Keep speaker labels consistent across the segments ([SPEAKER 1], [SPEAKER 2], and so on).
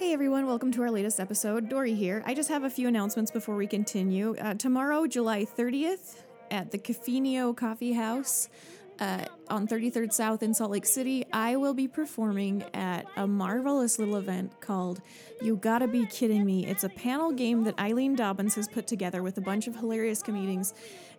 [SPEAKER 1] Hey everyone, welcome to our latest episode. Dory here. I just have a few announcements before we continue. Uh, tomorrow, July 30th, at the Cafenio Coffee House uh, on 33rd South in Salt Lake City, I will be performing at a marvelous little event called You Gotta Be Kidding Me. It's a panel game that Eileen Dobbins has put together with a bunch of hilarious comedians,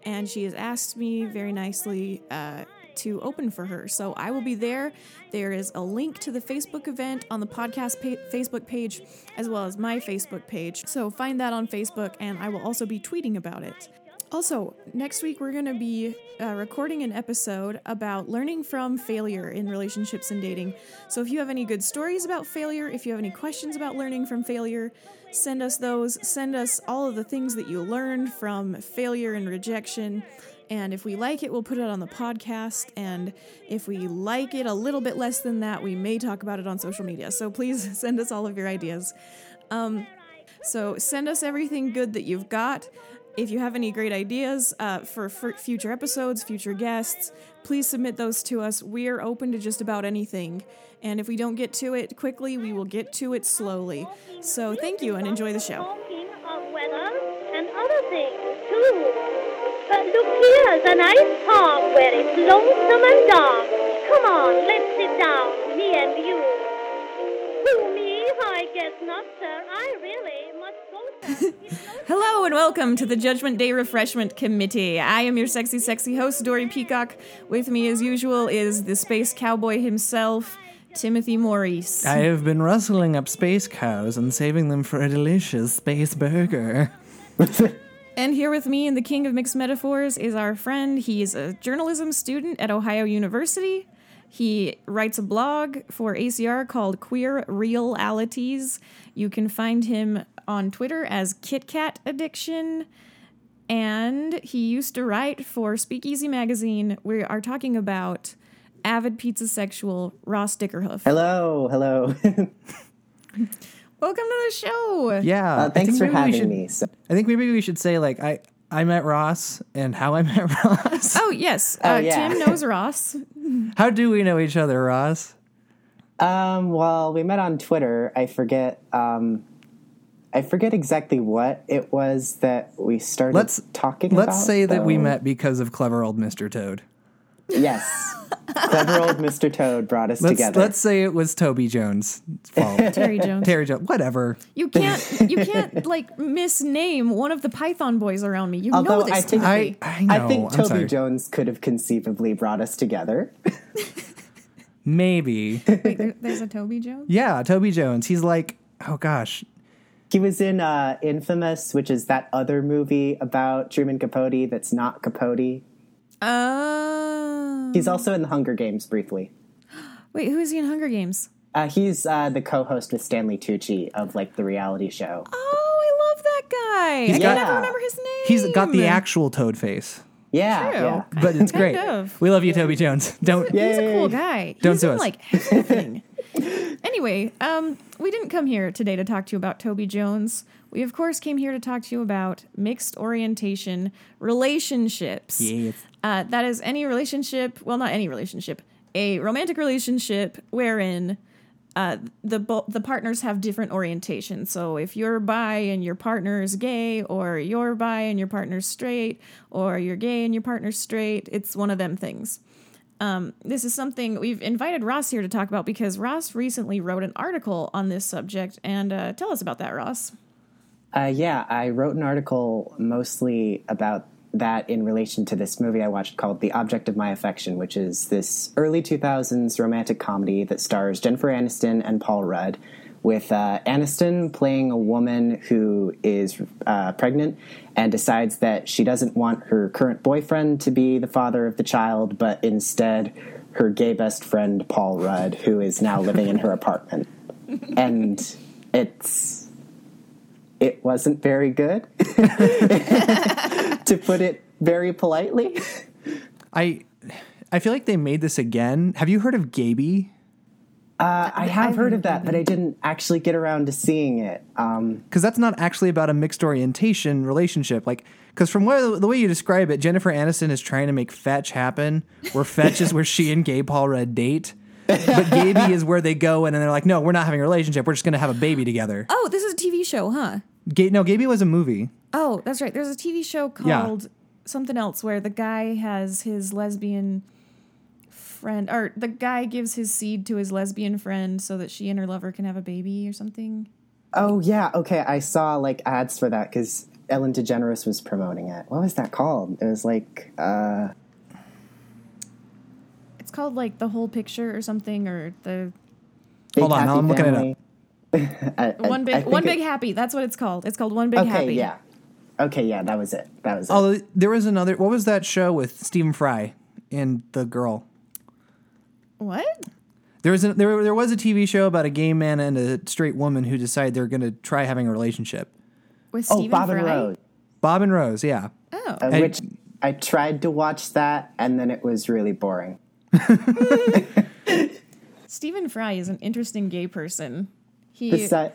[SPEAKER 1] and she has asked me very nicely. Uh, to open for her. So I will be there. There is a link to the Facebook event on the podcast pa- Facebook page as well as my Facebook page. So find that on Facebook and I will also be tweeting about it. Also, next week we're going to be uh, recording an episode about learning from failure in relationships and dating. So if you have any good stories about failure, if you have any questions about learning from failure, send us those. Send us all of the things that you learned from failure and rejection. And if we like it, we'll put it on the podcast. And if we like it a little bit less than that, we may talk about it on social media. So please send us all of your ideas. Um, so send us everything good that you've got. If you have any great ideas uh, for, for future episodes, future guests, please submit those to us. We are open to just about anything. And if we don't get to it quickly, we will get to it slowly. So thank you and enjoy the show.
[SPEAKER 2] But look here's a nice farm where it's lonesome and dark. Come on, let's sit down, me and you. Who me? I guess not, sir. I really must go, sir. It's no
[SPEAKER 1] Hello and welcome to the Judgment Day Refreshment Committee. I am your sexy, sexy host, Dory Peacock. With me, as usual, is the space cowboy himself, Timothy Maurice.
[SPEAKER 3] I have been rustling up space cows and saving them for a delicious space burger.
[SPEAKER 1] And here with me, and the king of mixed metaphors, is our friend. He's a journalism student at Ohio University. He writes a blog for ACR called Queer Realities. You can find him on Twitter as KitKat Addiction. And he used to write for Speakeasy Magazine. We are talking about avid pizza sexual Ross Dickerhoof.
[SPEAKER 4] Hello, hello.
[SPEAKER 1] Welcome to the show.
[SPEAKER 3] Yeah.
[SPEAKER 4] Uh, thanks for having
[SPEAKER 3] should-
[SPEAKER 4] me. So,
[SPEAKER 3] I think maybe we should say like I I met Ross and how I met Ross.
[SPEAKER 1] Oh, yes.
[SPEAKER 4] Oh,
[SPEAKER 1] uh,
[SPEAKER 4] yeah.
[SPEAKER 1] Tim knows Ross.
[SPEAKER 3] How do we know each other, Ross?
[SPEAKER 4] um, well, we met on Twitter. I forget. Um, I forget exactly what it was that we started
[SPEAKER 3] Let's
[SPEAKER 4] talking
[SPEAKER 3] Let's
[SPEAKER 4] about.
[SPEAKER 3] say that we met because of clever old Mr. Toad.
[SPEAKER 4] Yes, clever old Mr. Toad brought us
[SPEAKER 3] Let's
[SPEAKER 4] together.
[SPEAKER 3] let's say it was Toby Jones' fault.
[SPEAKER 1] Terry Jones.
[SPEAKER 3] Terry Jones, whatever.
[SPEAKER 1] You can't you can't like misname one of the Python boys around me. You know this.
[SPEAKER 4] I think
[SPEAKER 3] I I know.
[SPEAKER 4] I think Toby
[SPEAKER 3] sorry.
[SPEAKER 4] Jones could have conceivably brought us together.
[SPEAKER 3] Maybe.
[SPEAKER 1] Wait, there, there's a Toby Jones.
[SPEAKER 3] yeah, Toby Jones. He's like, oh gosh,
[SPEAKER 4] he was in uh, Infamous, which is that other movie about Truman Capote that's not Capote.
[SPEAKER 1] Oh.
[SPEAKER 4] He's also in The Hunger Games briefly.
[SPEAKER 1] Wait, who is he in Hunger Games?
[SPEAKER 4] Uh, he's uh, the co-host with Stanley Tucci of like the reality show.
[SPEAKER 1] Oh, I love that guy. I can
[SPEAKER 4] got-
[SPEAKER 1] never remember his name.
[SPEAKER 3] he's got the actual Toad face,
[SPEAKER 4] Yeah,
[SPEAKER 1] True.
[SPEAKER 4] yeah.
[SPEAKER 3] but it's great.
[SPEAKER 1] of.
[SPEAKER 3] We love you, Toby Jones. Don't.
[SPEAKER 1] He's a cool guy.
[SPEAKER 3] Don't
[SPEAKER 1] he's
[SPEAKER 3] sue
[SPEAKER 1] in
[SPEAKER 3] us.
[SPEAKER 1] like everything. anyway, um, we didn't come here today to talk to you about Toby Jones. We of course came here to talk to you about mixed orientation relationships.
[SPEAKER 3] Yes.
[SPEAKER 1] Uh, that is any relationship, well, not any relationship, a romantic relationship wherein uh, the bo- the partners have different orientations. So if you're bi and your partner is gay, or you're bi and your partner's straight, or you're gay and your partner's straight, it's one of them things. Um, this is something we've invited Ross here to talk about because Ross recently wrote an article on this subject. And uh, tell us about that, Ross.
[SPEAKER 4] Uh, yeah, I wrote an article mostly about that in relation to this movie I watched called The Object of My Affection, which is this early 2000s romantic comedy that stars Jennifer Aniston and Paul Rudd, with uh, Aniston playing a woman who is uh, pregnant and decides that she doesn't want her current boyfriend to be the father of the child, but instead her gay best friend, Paul Rudd, who is now living in her apartment. And it's it wasn't very good, to put it very politely.
[SPEAKER 3] I I feel like they made this again. Have you heard of Gaby?
[SPEAKER 4] Uh, I have heard of that, but I didn't actually get around to seeing it. Um,
[SPEAKER 3] Because that's not actually about a mixed orientation relationship. Like, because from where, the way you describe it, Jennifer Aniston is trying to make fetch happen, where fetch is where she and gay Paul Rudd date. but Gaby is where they go and and they're like, no, we're not having a relationship. We're just going to have a baby together.
[SPEAKER 1] Oh, this is a TV show, huh?
[SPEAKER 3] Ga- no, Gaby was a movie.
[SPEAKER 1] Oh, that's right. There's a TV show
[SPEAKER 3] Yeah.
[SPEAKER 1] called something else where the guy has his lesbian friend, or the guy gives his seed to his lesbian friend so that she and her lover can have a baby or something.
[SPEAKER 4] Oh yeah, okay. I saw like ads for that because Ellen DeGeneres was promoting it. What was that called? It was like uh,
[SPEAKER 1] It's called like the whole picture or something, or the
[SPEAKER 4] Big
[SPEAKER 3] Hold on,
[SPEAKER 4] Happy
[SPEAKER 3] I'm looking it up.
[SPEAKER 4] Family. I- I-
[SPEAKER 1] one big
[SPEAKER 4] think
[SPEAKER 1] one
[SPEAKER 4] it-
[SPEAKER 1] big happy. That's what it's called. It's called one big
[SPEAKER 4] Okay,
[SPEAKER 1] happy.
[SPEAKER 4] yeah. Okay, yeah, that was it. That was it.
[SPEAKER 3] Oh, there was another. What was that show with Stephen Fry and the girl?
[SPEAKER 1] What?
[SPEAKER 3] There was a, there there was a TV show about a gay man and a straight woman who decide they're going to try having a relationship.
[SPEAKER 1] With
[SPEAKER 4] oh,
[SPEAKER 1] Stephen
[SPEAKER 4] Bob
[SPEAKER 1] Fry?
[SPEAKER 4] and Rose,
[SPEAKER 3] Bob and Rose, yeah.
[SPEAKER 1] Oh,
[SPEAKER 4] uh,
[SPEAKER 3] I-
[SPEAKER 4] which I tried to watch that, and then it was really boring.
[SPEAKER 1] Stephen Fry is an interesting gay person. He
[SPEAKER 4] Besi-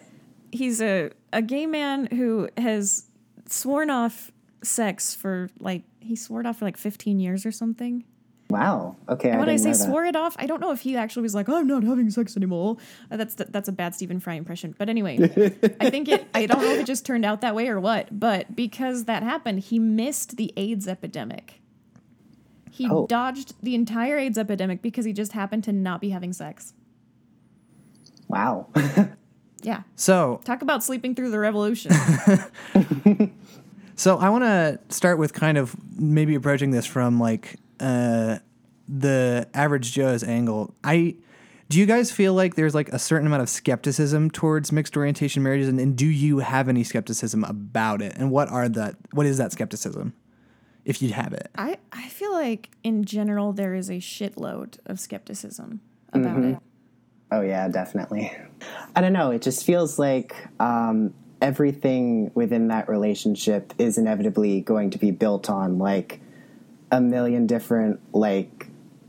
[SPEAKER 1] he's a, a gay man who has sworn off sex for like he swore it off for like 15 years or something.
[SPEAKER 4] wow. Okay,
[SPEAKER 1] And when I
[SPEAKER 4] didn't
[SPEAKER 1] say swore it off, I don't know if he actually was like, "I'm not having sex anymore." Uh, that's that's a bad Stephen Fry impression. But anyway, I think it. I don't know if it just turned out that way or what. But because that happened, he missed the AIDS epidemic. He
[SPEAKER 4] Oh.
[SPEAKER 1] dodged the entire AIDS epidemic because he just happened to not be having sex.
[SPEAKER 4] Wow.
[SPEAKER 1] Yeah,
[SPEAKER 3] So
[SPEAKER 1] talk about sleeping through the revolution.
[SPEAKER 3] So I want to start with kind of maybe approaching this from like uh, the average Joe's angle. I do you guys feel like there's like a certain amount of skepticism towards mixed orientation marriages, and, and do you have any skepticism about it? And what are that? What is that skepticism, if you have it?
[SPEAKER 1] I, I feel like in general there is a shitload of skepticism about it.
[SPEAKER 4] Oh yeah, definitely. I don't know. It just feels like um, everything within that relationship is inevitably going to be built on like a million different like.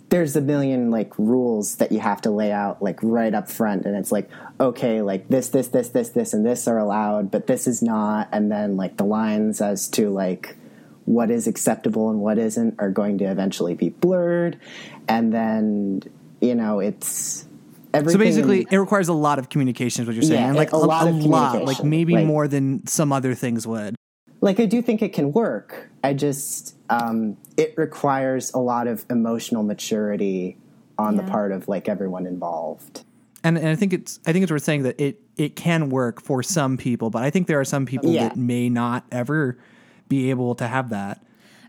[SPEAKER 4] There's a million like rules that you have to lay out like right up front, and it's like okay, like this, this, this, this, this, and this are allowed, but this is not, and then like the lines as to like what is acceptable and what isn't are going to eventually be blurred, and then you know it's
[SPEAKER 3] So basically,
[SPEAKER 4] in-
[SPEAKER 3] it requires a lot of communication, is what you're saying,
[SPEAKER 4] Yeah,
[SPEAKER 3] and like
[SPEAKER 4] a lot of
[SPEAKER 3] like maybe
[SPEAKER 4] Like-
[SPEAKER 3] more than some other things would.
[SPEAKER 4] like I do think it can work. I just um, it requires a lot of emotional maturity on the part of like everyone involved.
[SPEAKER 3] And, and I think it's I think it's worth saying that it it can work for some people, but I think there are some people
[SPEAKER 4] Yeah.
[SPEAKER 3] that may not ever be able to have that.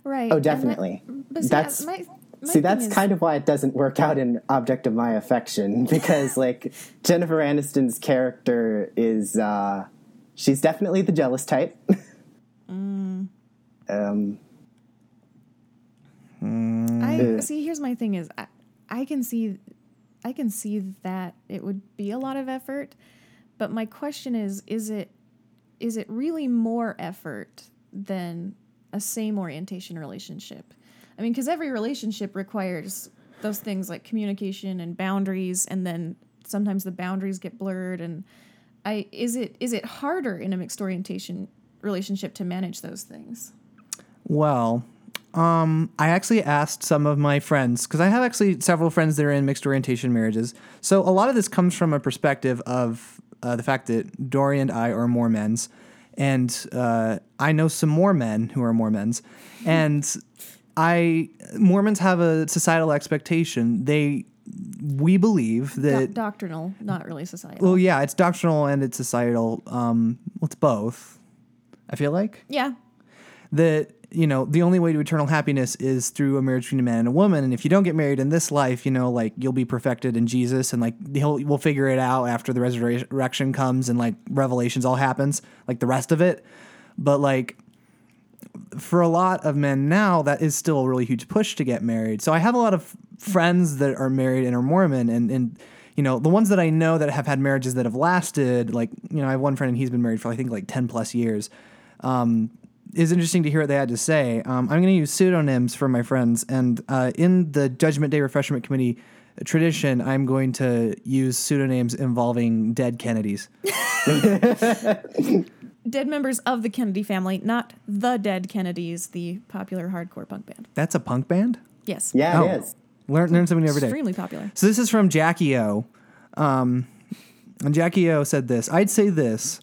[SPEAKER 1] Right.
[SPEAKER 4] Oh,
[SPEAKER 1] and that-
[SPEAKER 4] definitely.
[SPEAKER 1] but see,
[SPEAKER 4] That's-
[SPEAKER 1] my, my
[SPEAKER 4] See, that's
[SPEAKER 1] is-
[SPEAKER 4] kind of why it doesn't work out in Object of My Affection because like Jennifer Aniston's character is uh, she's definitely the jealous type.
[SPEAKER 1] Mm.
[SPEAKER 4] um,
[SPEAKER 1] I
[SPEAKER 4] Uh.
[SPEAKER 1] see. Here's my thing: is I, I can see, I can see that it would be a lot of effort, but my question is: is it, is it really more effort than a same orientation relationship? I mean, because every relationship requires those things like communication and boundaries, and then sometimes the boundaries get blurred. And I is it is it harder in a mixed orientation relationship to manage those things?
[SPEAKER 3] Well, um, I actually asked some of my friends because I have actually several friends that are in mixed orientation marriages. So a lot of this comes from a perspective of uh, the fact that Dory and I are Mormons, and uh, I know some more men who are Mormons, and I Mormons have a societal expectation. They we believe
[SPEAKER 1] Do-
[SPEAKER 3] that
[SPEAKER 1] doctrinal, not really societal.
[SPEAKER 3] well, yeah, it's doctrinal and it's societal. Um, well, it's both. I feel like
[SPEAKER 1] yeah,
[SPEAKER 3] that you know the only way to eternal happiness is through a marriage between a man and a woman and if you don't get married in this life you know like you'll be perfected in jesus and like he'll we'll figure it out after the resurrection comes and like revelations all happens like the rest of it but like for a lot of men now that is still a really huge push to get married so i have a lot of friends that are married and are mormon and and you know the ones that i know that have had marriages that have lasted like you know i have one friend and he's been married for i think like 10 plus years um, is interesting to hear what they had to say. Um, I'm going to use pseudonyms for my friends, and uh, in the Judgment Day Refreshment Committee tradition, I'm going to use pseudonyms involving dead Kennedys.
[SPEAKER 1] dead members of the Kennedy family, not the Dead Kennedys, the popular hardcore punk band.
[SPEAKER 3] That's a punk band.
[SPEAKER 1] Yes.
[SPEAKER 4] yeah,
[SPEAKER 3] Oh.
[SPEAKER 4] it is.
[SPEAKER 3] Learn learn something new every day.
[SPEAKER 1] Extremely popular.
[SPEAKER 3] So this is from Jackie O. Um, and Jackie O said this. I'd say this.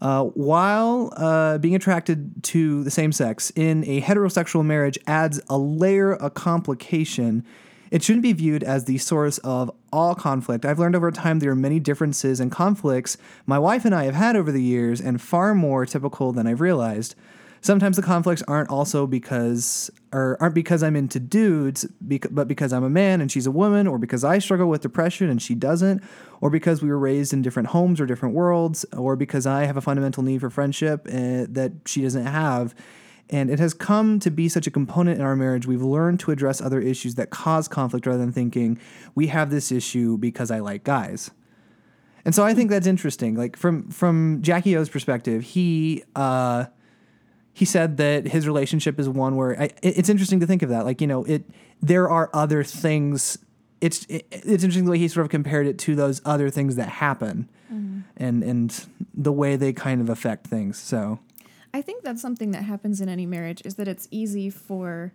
[SPEAKER 3] Uh, while uh, being attracted to the same sex in a heterosexual marriage adds a layer of complication, it shouldn't be viewed as the source of all conflict. I've learned over time there are many differences and conflicts my wife and I have had over the years, and far more typical than I've realized. Sometimes the conflicts aren't also because or aren't because I'm into dudes, but because I'm a man and she's a woman, or because I struggle with depression and she doesn't, or because we were raised in different homes or different worlds, or because I have a fundamental need for friendship uh, that she doesn't have. And it has come to be such a component in our marriage. We've learned to address other issues that cause conflict rather than thinking we have this issue because I like guys. And so I think that's interesting. Like from from Jackie O's perspective, he uh, he said that his relationship is one where I, it- it's interesting to think of that. Like you know, it there are other things. It's it, it's interesting the way he sort of compared it to those other things that happen, and and the way they kind of affect things. So
[SPEAKER 1] I think that's something that happens in any marriage is that it's easy for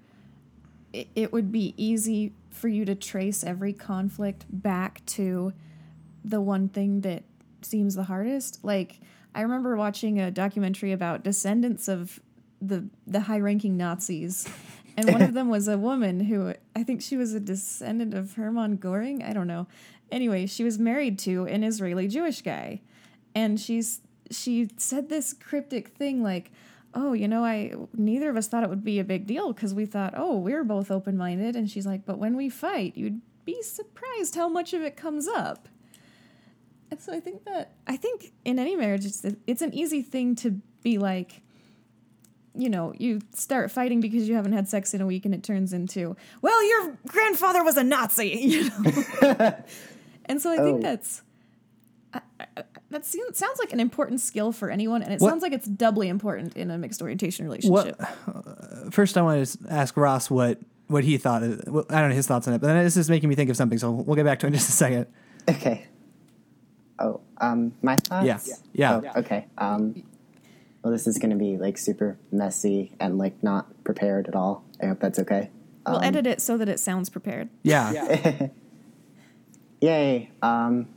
[SPEAKER 1] it, it would be easy for you to trace every conflict back to the one thing that seems the hardest. Like I remember watching a documentary about descendants of the the high-ranking Nazis. And one of them was a woman who I think she was a descendant of Hermann Goring. I don't know. Anyway, she was married to an Israeli Jewish guy and she's she said this cryptic thing like oh you know i neither of us thought it would be a big deal because we thought oh we're both open-minded and she's like but when we fight you'd be surprised how much of it comes up and so i think that i think in any marriage it's it's an easy thing to be like you know, you start fighting because you haven't had sex in a week and it turns into, well, your grandfather was a Nazi, you know. and so I think
[SPEAKER 4] Oh.
[SPEAKER 1] that's that seems, sounds like an important skill for anyone, and it
[SPEAKER 3] What-
[SPEAKER 1] sounds like it's doubly important in a mixed orientation relationship.
[SPEAKER 3] first, I want to ask Ross what what he thought. Of, well, I don't know his thoughts on it, but then this is making me think of something. So we'll get back to it in just a second.
[SPEAKER 4] Okay. Oh, um, my thoughts?
[SPEAKER 3] Yeah. Yeah.
[SPEAKER 4] Oh, okay. Um, well, this is going to be like super messy and like not prepared at all. I hope that's okay.
[SPEAKER 1] we'll
[SPEAKER 4] Um,
[SPEAKER 1] edit it so that it sounds prepared.
[SPEAKER 3] Yeah.
[SPEAKER 4] Yay. Um,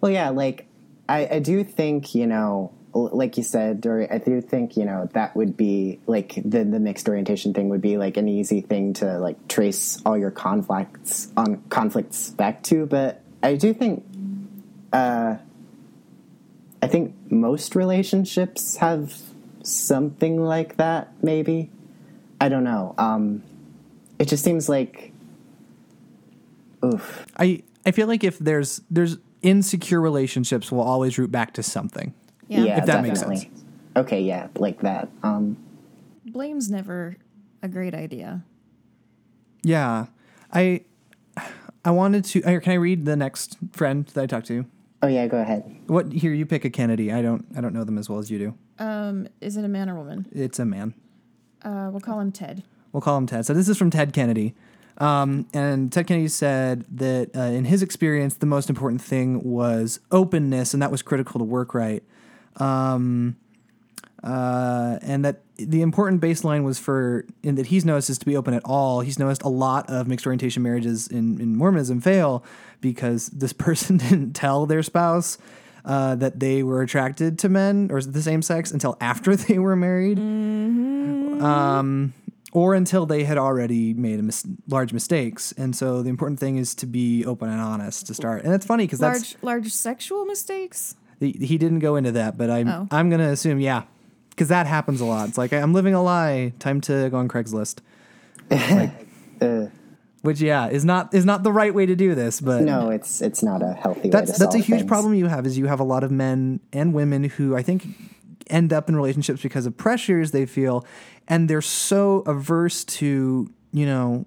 [SPEAKER 4] well, yeah, like I, I do think you know, like you said, Dory, I do think you know that would be like the the mixed orientation thing would be like an easy thing to like trace all your conflicts on conflicts back to, but I do think, uh, I think most relationships have something like that. Maybe I don't know. Um, it just seems like, oof.
[SPEAKER 3] I I feel like if there's there's insecure relationships will always root back to something.
[SPEAKER 1] Yeah.
[SPEAKER 3] If that makes
[SPEAKER 4] definitely. Okay, yeah, like that. Um,
[SPEAKER 1] Blame's never a great idea.
[SPEAKER 3] Yeah. I I wanted to can I read the next friend that I talked to?
[SPEAKER 4] oh yeah, go ahead.
[SPEAKER 3] What here you pick a Kennedy. I don't I don't know them as well as you do.
[SPEAKER 1] Um, is it a man or woman?
[SPEAKER 3] It's a man.
[SPEAKER 1] Uh, we'll call him Ted.
[SPEAKER 3] We'll call him Ted. So this is from Ted Kennedy. Um, and Ted Kennedy said that uh, in his experience, the most important thing was openness, and that was critical to work right. Um, uh, and that the important baseline was for, in that he's noticed is to be open at all. He's noticed a lot of mixed orientation marriages in, in Mormonism fail because this person didn't tell their spouse uh, that they were attracted to men or the same sex until after they were married um, or until they had already made a mis- large mistakes. And so the important thing is to be open and honest to start. And it's funny because that's
[SPEAKER 1] Large, large sexual mistakes.
[SPEAKER 3] the, he didn't go into that, but I'm
[SPEAKER 1] Oh.
[SPEAKER 3] I'm gonna assume yeah, because that happens a lot. It's like I'm living a lie. Time to go on Craigslist.
[SPEAKER 4] Uh,
[SPEAKER 3] Which yeah is not is not the right way to do this, but
[SPEAKER 4] no, it's it's not a healthy way
[SPEAKER 3] that's
[SPEAKER 4] to
[SPEAKER 3] that's a huge
[SPEAKER 4] things.
[SPEAKER 3] problem you have is you have a lot of men and women who I think end up in relationships because of pressures they feel and they're so averse to you know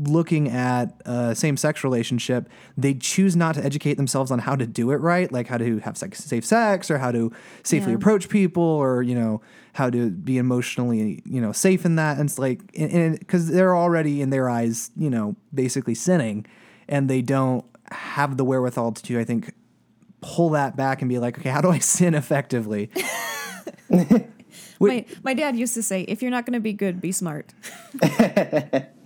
[SPEAKER 3] looking at a same-sex relationship they choose not to educate themselves on how to do it right like how to have sex, safe sex or how to safely
[SPEAKER 1] Yeah.
[SPEAKER 3] approach people or you know how to be emotionally you know safe in that and it's like because they're already in their eyes you know basically sinning and they don't have the wherewithal to i think pull that back and be like okay how do i sin effectively
[SPEAKER 1] My, my dad used to say, if you're not going to be good, be smart.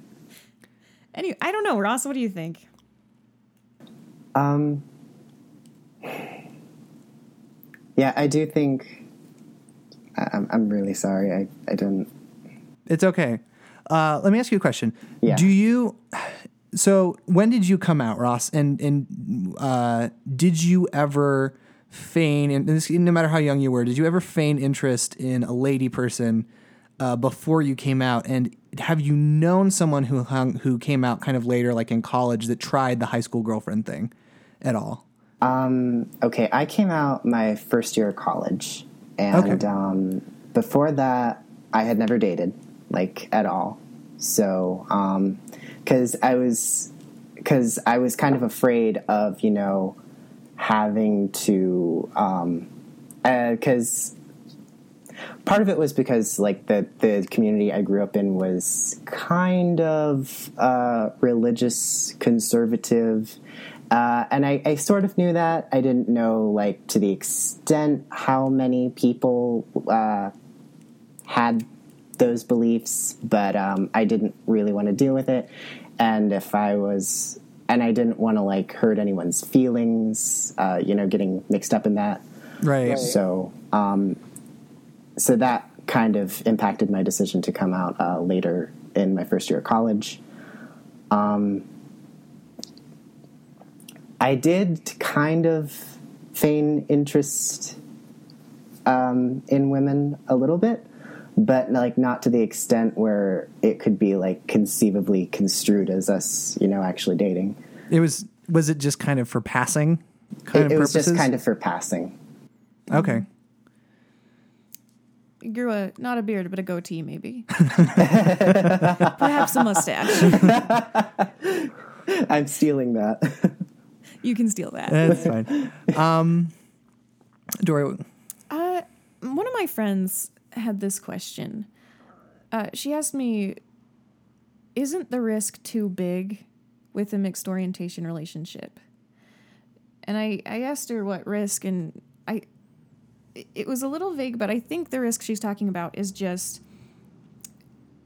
[SPEAKER 1] Anyway, I don't know, Ross. What do you think?
[SPEAKER 4] Um, yeah, I do think. I, I'm I'm really sorry. I I didn't.
[SPEAKER 3] It's okay. Uh, let me ask you a question.
[SPEAKER 4] Yeah.
[SPEAKER 3] Do you? So when did you come out, Ross? And and uh, did you ever feign? And this, no matter how young you were, did you ever feign interest in a lady person uh, before you came out? And have you known someone who hung who came out kind of later, like in college, that tried the high school girlfriend thing at all?
[SPEAKER 4] Um, okay, I came out my first year of college, and
[SPEAKER 3] Okay.
[SPEAKER 4] um, before that, I had never dated like at all. So, because I was, because I was kind of afraid of you know having to, because part of it was because like the the community I grew up in was kind of uh, religious conservative. Uh, and I, I sort of knew that. I didn't know, like, to the extent how many people uh, had those beliefs, but um, I didn't really want to deal with it. And if I was, and I didn't want to, like, hurt anyone's feelings, uh, you know, getting mixed up in that.
[SPEAKER 3] Right.
[SPEAKER 4] So, um, so that kind of impacted my decision to come out uh, later in my first year of college. Um, I did kind of feign interest um, in women a little bit, but like not to the extent where it could be like conceivably construed as us, you know, actually dating.
[SPEAKER 3] It was. Was it just kind of for passing kind
[SPEAKER 4] It,
[SPEAKER 3] of
[SPEAKER 4] it was just kind of for passing.
[SPEAKER 3] okay.
[SPEAKER 1] You grew a not a beard, but a goatee, maybe. Perhaps a mustache.
[SPEAKER 4] I'm stealing that.
[SPEAKER 1] You can steal that.
[SPEAKER 3] That's fine. Um, Dory,
[SPEAKER 1] Uh, one of my friends had this question. Uh, she asked me, "Isn't the risk too big with a mixed orientation relationship?" And I, I asked her what risk, and I, it was a little vague, but I think the risk she's talking about is just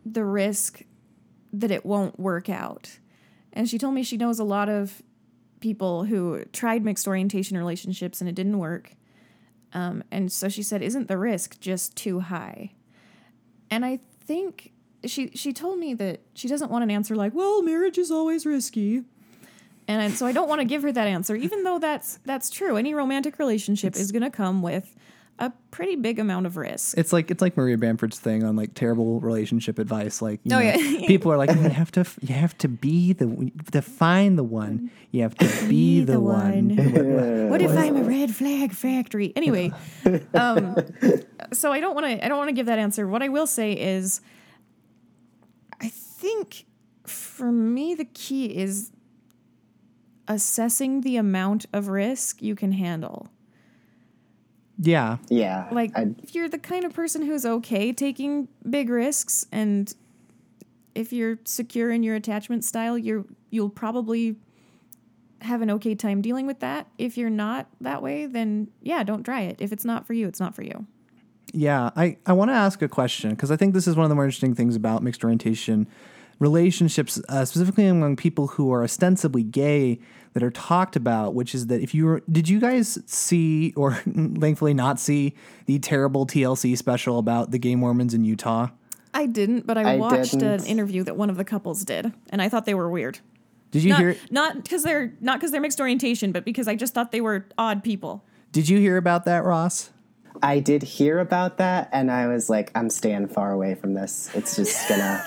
[SPEAKER 1] the risk that it won't work out. And she told me she knows a lot of people who tried mixed orientation relationships and it didn't work. Um, and so she said, "Isn't the risk just too high?" And I think she she told me that she doesn't want an answer like, "Well, marriage is always risky." And I- so I don't want to give her that answer, even though that's that's true. Any romantic relationship is going to come with a pretty big amount of risk.
[SPEAKER 3] it's like it's like Maria Bamford's thing on like terrible relationship advice. Like, you
[SPEAKER 1] Oh,
[SPEAKER 3] know,
[SPEAKER 1] yeah.
[SPEAKER 3] people are like, you have to, you have to be the, to find the one. You have to be, the, one.
[SPEAKER 1] What if I'm a red flag factory? Anyway, um, so I don't want to. I don't want to give that answer. What I will say is, I think for me the key is assessing the amount of risk you can handle.
[SPEAKER 3] Yeah,
[SPEAKER 4] yeah.
[SPEAKER 1] Like
[SPEAKER 4] I,
[SPEAKER 1] if you're the kind of person who's okay taking big risks, and if you're secure in your attachment style, you're you'll probably have an okay time dealing with that. If you're not that way, then yeah, don't try it. If it's not for you, it's not for you.
[SPEAKER 3] Yeah, I, I want to ask a question because I think this is one of the more interesting things about mixed orientation relationships, uh, specifically among people who are ostensibly gay that are talked about, which is that if you were, did you guys see or thankfully not see the terrible TLC special about the gay Mormons in Utah?
[SPEAKER 1] I didn't, but I,
[SPEAKER 4] I
[SPEAKER 1] watched an
[SPEAKER 4] didn't.
[SPEAKER 1] interview that one of the couples did, and I thought they were weird.
[SPEAKER 3] Did you
[SPEAKER 1] Not
[SPEAKER 3] hear?
[SPEAKER 1] not because they're not because they're mixed orientation, but because I just thought they were odd people.
[SPEAKER 3] Did you hear about that, Ross?
[SPEAKER 4] I did hear about that, and I was like, I'm staying far away from this. It's just gonna,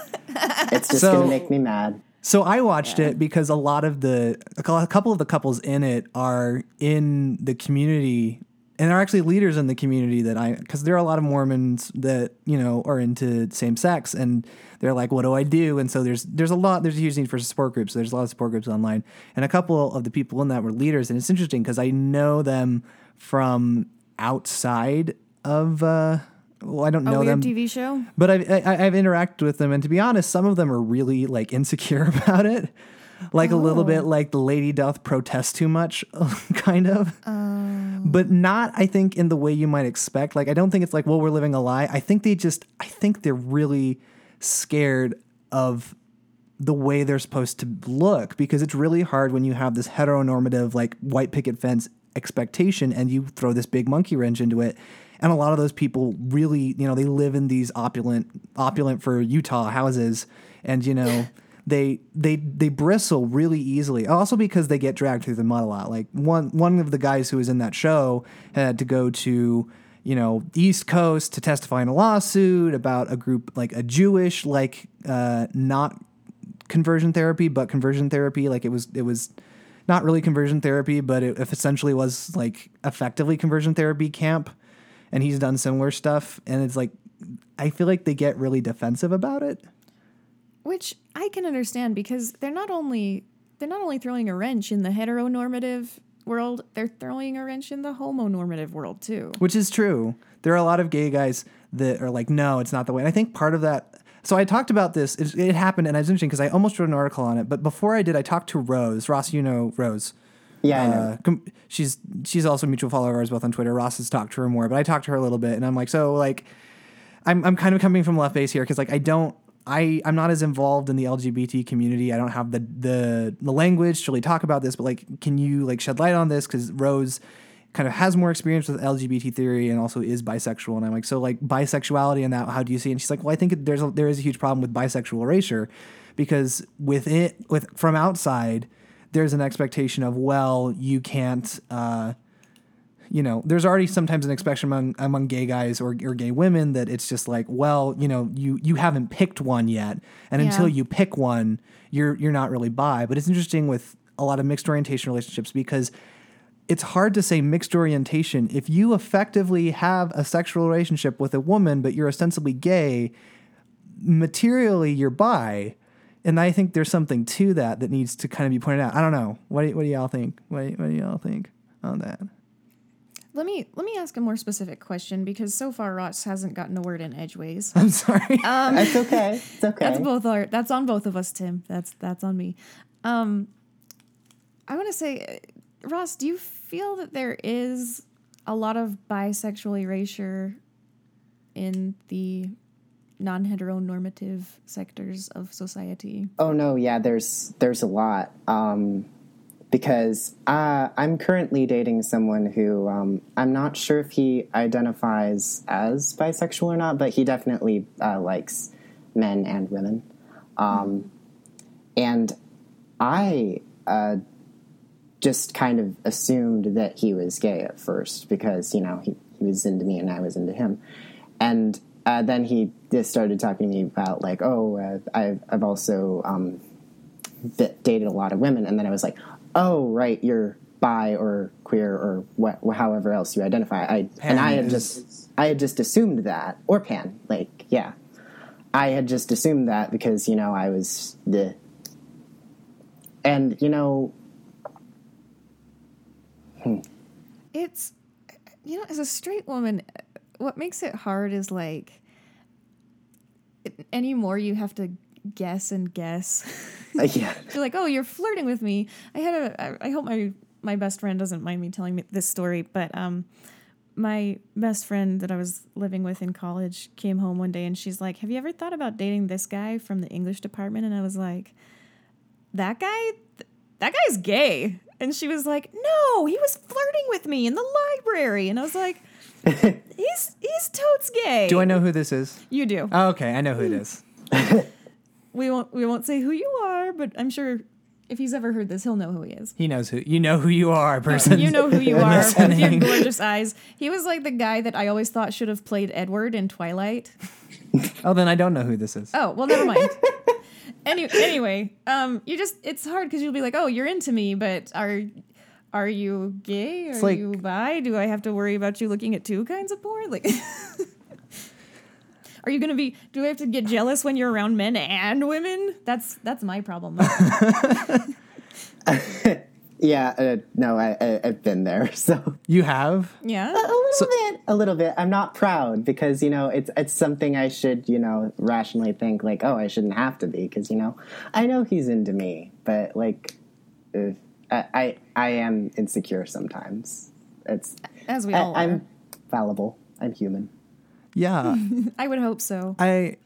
[SPEAKER 4] it's just
[SPEAKER 3] So-
[SPEAKER 4] gonna make me mad.
[SPEAKER 3] So I watched it because a lot of the a a couple of the couples in it are in the community and are actually leaders in the community that I because there are a lot of Mormons that you know are into same sex and they're like what do I do? And so there's there's a lot there's a huge need for support groups. There's a lot of support groups online. And a couple of the people in that were leaders and it's interesting because I know them from outside of uh well I don't know A
[SPEAKER 1] weird
[SPEAKER 3] them
[SPEAKER 1] TV show.
[SPEAKER 3] but I've, I, I've interacted with them, and to be honest, some of them are really like insecure about it, like a little bit oh. like the lady doth protest too much, kind of. Oh. But not, I think, in the way you might expect. Like, I don't think it's like, well, we're living a lie. I think they just, I think they're really scared of the way they're supposed to look because it's really hard when you have this heteronormative like white picket fence expectation and you throw this big monkey wrench into it and a lot of those people really you know they live in these opulent opulent for utah houses. And you know they they they bristle really easily. Also because they get dragged through the mud a lot. Like one one of the guys who was in that show had to go to you know east coast to testify in a lawsuit about a group like a jewish like uh not conversion therapy but conversion therapy. Like it was it was not really conversion therapy but it essentially was like effectively conversion therapy camp and he's done similar stuff and it's like i feel like they get really defensive about it
[SPEAKER 1] Which I can understand because they're not only they're not only throwing a wrench in the heteronormative world, they're throwing a wrench in the homonormative world too.
[SPEAKER 3] which is true. There are a lot of gay guys that are like, no, it's not the way. And I think part of that. So I talked about this. It, it happened, and it's interesting because I almost wrote an article on it. But before I did, I talked to Rose Ross. You know Rose.
[SPEAKER 4] Yeah.
[SPEAKER 3] Uh, com- she's she's also a mutual follower of ours both on Twitter. Ross has talked to her more, but I talked to her a little bit, and I'm like, so like, I'm I'm kind of coming from left base here because like I don't I I'm not as involved in the LGBT community. I don't have the the the language to really talk about this, but like, can you like shed light on this? Because Rose kind of has more experience with LGBT theory and also is bisexual, and I'm like, so like bisexuality and that, how do you see? it? And she's like, well, I think there's a, there is a huge problem with bisexual erasure because with it with from outside there's an expectation of well you can't uh, you know, there's already sometimes an expectation among among gay guys or, or gay women that it's just like, well, you know, you you haven't picked one yet, and until you pick one, you're you're not really bi. But it's interesting with a lot of mixed orientation relationships because it's hard to say mixed orientation if you effectively have a sexual relationship with a woman, but you're ostensibly gay. Materially, you're bi. And I think there's something to that that needs to kind of be pointed out. I don't know. What do, what do y'all think? What do, what do y'all think on that?
[SPEAKER 1] Let me let me ask a more specific question because so far Ross hasn't gotten a word in edgeways.
[SPEAKER 3] I'm sorry.
[SPEAKER 4] It's okay. It's okay.
[SPEAKER 1] That's both our that's on both of us, Tim. That's that's on me. Um I want to say uh, Ross, do you feel that there is a lot of bisexual erasure in the non-heteronormative sectors of society?
[SPEAKER 4] Oh no, yeah, there's there's a lot. Um, because uh, I'm currently dating someone who um, I'm not sure if he identifies as bisexual or not, but he definitely uh, likes men and women. Um, and I uh, just kind of assumed that he was gay at first because you know he, he was into me and I was into him, and uh, then he just started talking to me about like, oh, uh, I've I've also um, d- dated a lot of women, and then I was like, oh, right, you're bi or queer or what, however else you identify. I and I had just I had just assumed that or pan, like yeah, I had just assumed that because you know I was the, and you know
[SPEAKER 1] It's you know, as a straight woman, what makes it hard is like anymore you have to guess and guess.
[SPEAKER 4] uh, yeah.
[SPEAKER 1] You're like, oh, you're flirting with me. I had a. I, I hope my my best friend doesn't mind me telling me this story, but um, my best friend that I was living with in college came home one day and she's like, "Have you ever thought about dating this guy from the English department?" And I was like, "That guy, Th- that guy's gay." And she was like, "No, he was flirting with me in the library." And I was like, "He's he's totes gay."
[SPEAKER 3] Do I know who this is?
[SPEAKER 1] You do.
[SPEAKER 3] Oh, okay, I know who it is.
[SPEAKER 1] We won't we won't say who you are, but I'm sure if he's ever heard this, he'll know who he is.
[SPEAKER 3] He knows who you know who you are, person.
[SPEAKER 1] You know who you are with your gorgeous eyes. He was like the guy that I always thought should have played Edward in Twilight.
[SPEAKER 3] Oh, then I don't know who this is.
[SPEAKER 1] Oh, well, never mind. Any, anyway, um, you just it's hard because you'll be like, oh, you're into me, but are are you gay? Are
[SPEAKER 3] like-
[SPEAKER 1] you bi? Do I have to worry about you looking at two kinds of porn? Like, are you gonna be? Do I have to get jealous when you're around men and women? That's that's my problem.
[SPEAKER 4] Yeah, uh, no, I, I, I've been there. So
[SPEAKER 3] You have?
[SPEAKER 1] yeah.
[SPEAKER 4] a little bit, a little bit. I'm not proud because you know it's it's something I should you know rationally think like, oh, I shouldn't have to be because you know I know he's into me, but like, uh, I, I I am insecure sometimes. It's
[SPEAKER 1] As we
[SPEAKER 4] I,
[SPEAKER 1] all are.
[SPEAKER 4] I'm fallible. I'm human.
[SPEAKER 3] Yeah.
[SPEAKER 1] I would hope so.
[SPEAKER 3] I